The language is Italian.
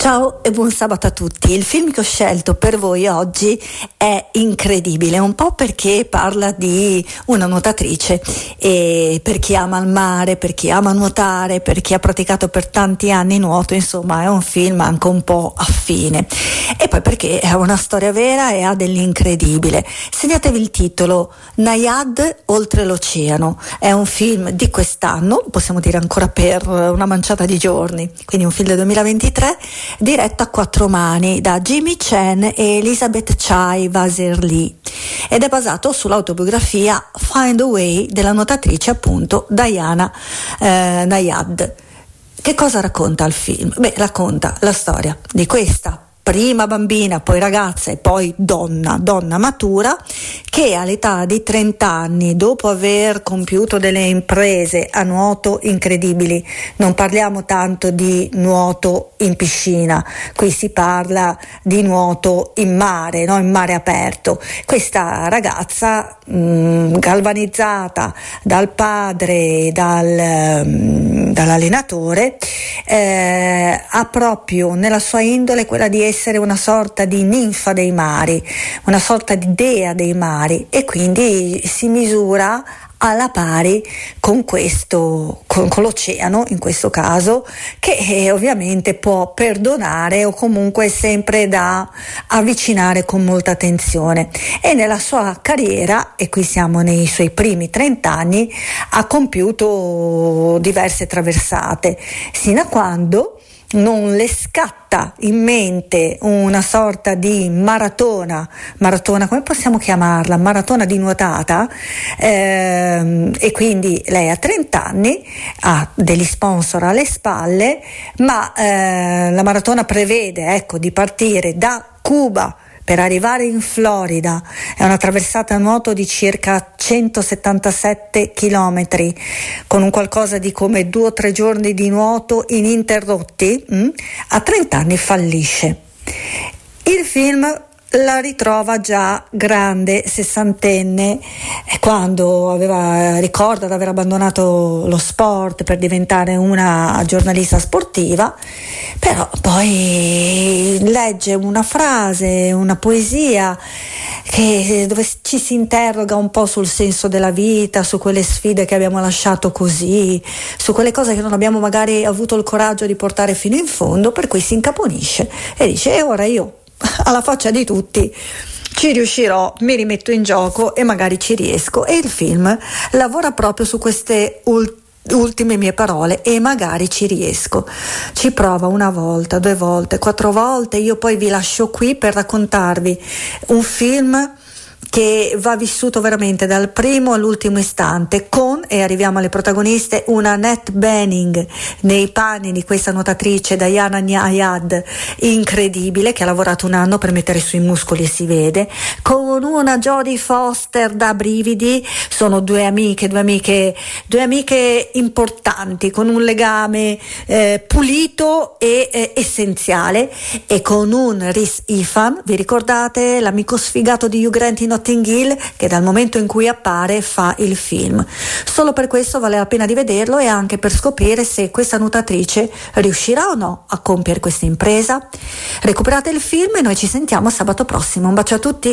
Ciao e buon sabato a tutti. Il film che ho scelto per voi oggi è incredibile, un po' perché parla di una nuotatrice e per chi ama il mare, per chi ama nuotare, per chi ha praticato per tanti anni nuoto, insomma è un film anche un po' affine. E poi perché è una storia vera e ha dell'incredibile. Segnatevi il titolo Nayad oltre l'oceano. È un film di quest'anno, possiamo dire ancora per una manciata di giorni, quindi un film del 2023 diretto a quattro mani da Jimmy Chen e Elizabeth Chai Vaserly ed è basato sull'autobiografia Find a Way della nuotatrice appunto Diana eh, Nayad. Che cosa racconta il film? Beh, racconta la storia di questa prima bambina, poi ragazza e poi donna, donna matura, che all'età di 30 anni, dopo aver compiuto delle imprese a nuoto incredibili, non parliamo tanto di nuoto in piscina, qui si parla di nuoto in mare, no? in mare aperto. Questa ragazza mh, mm, galvanizzata dal padre, dal, mh, mm, dall'allenatore, eh, ha proprio nella sua indole quella di essere essere una sorta di ninfa dei mari, una sorta di dea dei mari e quindi si misura alla pari con questo, con, con, l'oceano in questo caso, che eh, ovviamente può perdonare o comunque è sempre da avvicinare con molta attenzione. E nella sua carriera, e qui siamo nei suoi primi 30 anni, ha compiuto diverse traversate, sino a quando non le scatta in mente una sorta di maratona, maratona come possiamo chiamarla? Maratona di nuotata ehm, e quindi lei ha 30 anni, ha degli sponsor alle spalle, ma eh, la maratona prevede ecco, di partire da Cuba per arrivare in Florida è una traversata a nuoto di circa 177 km, con un qualcosa di come due o tre giorni di nuoto ininterrotti, mh? Mm, a 30 anni fallisce. Il film la ritrova già grande, sessantenne, quando aveva, ricorda di aver abbandonato lo sport per diventare una giornalista sportiva, però poi legge una frase, una poesia che, dove ci si interroga un po' sul senso della vita, su quelle sfide che abbiamo lasciato così, su quelle cose che non abbiamo magari avuto il coraggio di portare fino in fondo, per cui si incaponisce e dice e ora io alla faccia di tutti ci riuscirò, mi rimetto in gioco e magari ci riesco. E il film lavora proprio su queste ultime ultime mie parole e magari ci riesco. Ci prova una volta, due volte, quattro volte, io poi vi lascio qui per raccontarvi un film che va vissuto veramente dal primo all'ultimo istante con, e arriviamo alle protagoniste, una Annette Benning nei panni di questa nuotatrice Diana Nyayad incredibile che ha lavorato un anno per mettere sui muscoli e si vede, con una Jodie Foster da brividi, sono due amiche, due amiche, due amiche importanti con un legame eh, pulito e eh, essenziale e con un Rhys Ifan, vi ricordate l'amico sfigato di Hugh Grant in Notting Hill che dal momento in cui appare fa il film. Solo per questo vale la pena di vederlo e anche per scoprire se questa nuotatrice riuscirà o no a compiere questa impresa. Recuperate il film e noi ci sentiamo sabato prossimo. Un bacio a tutti!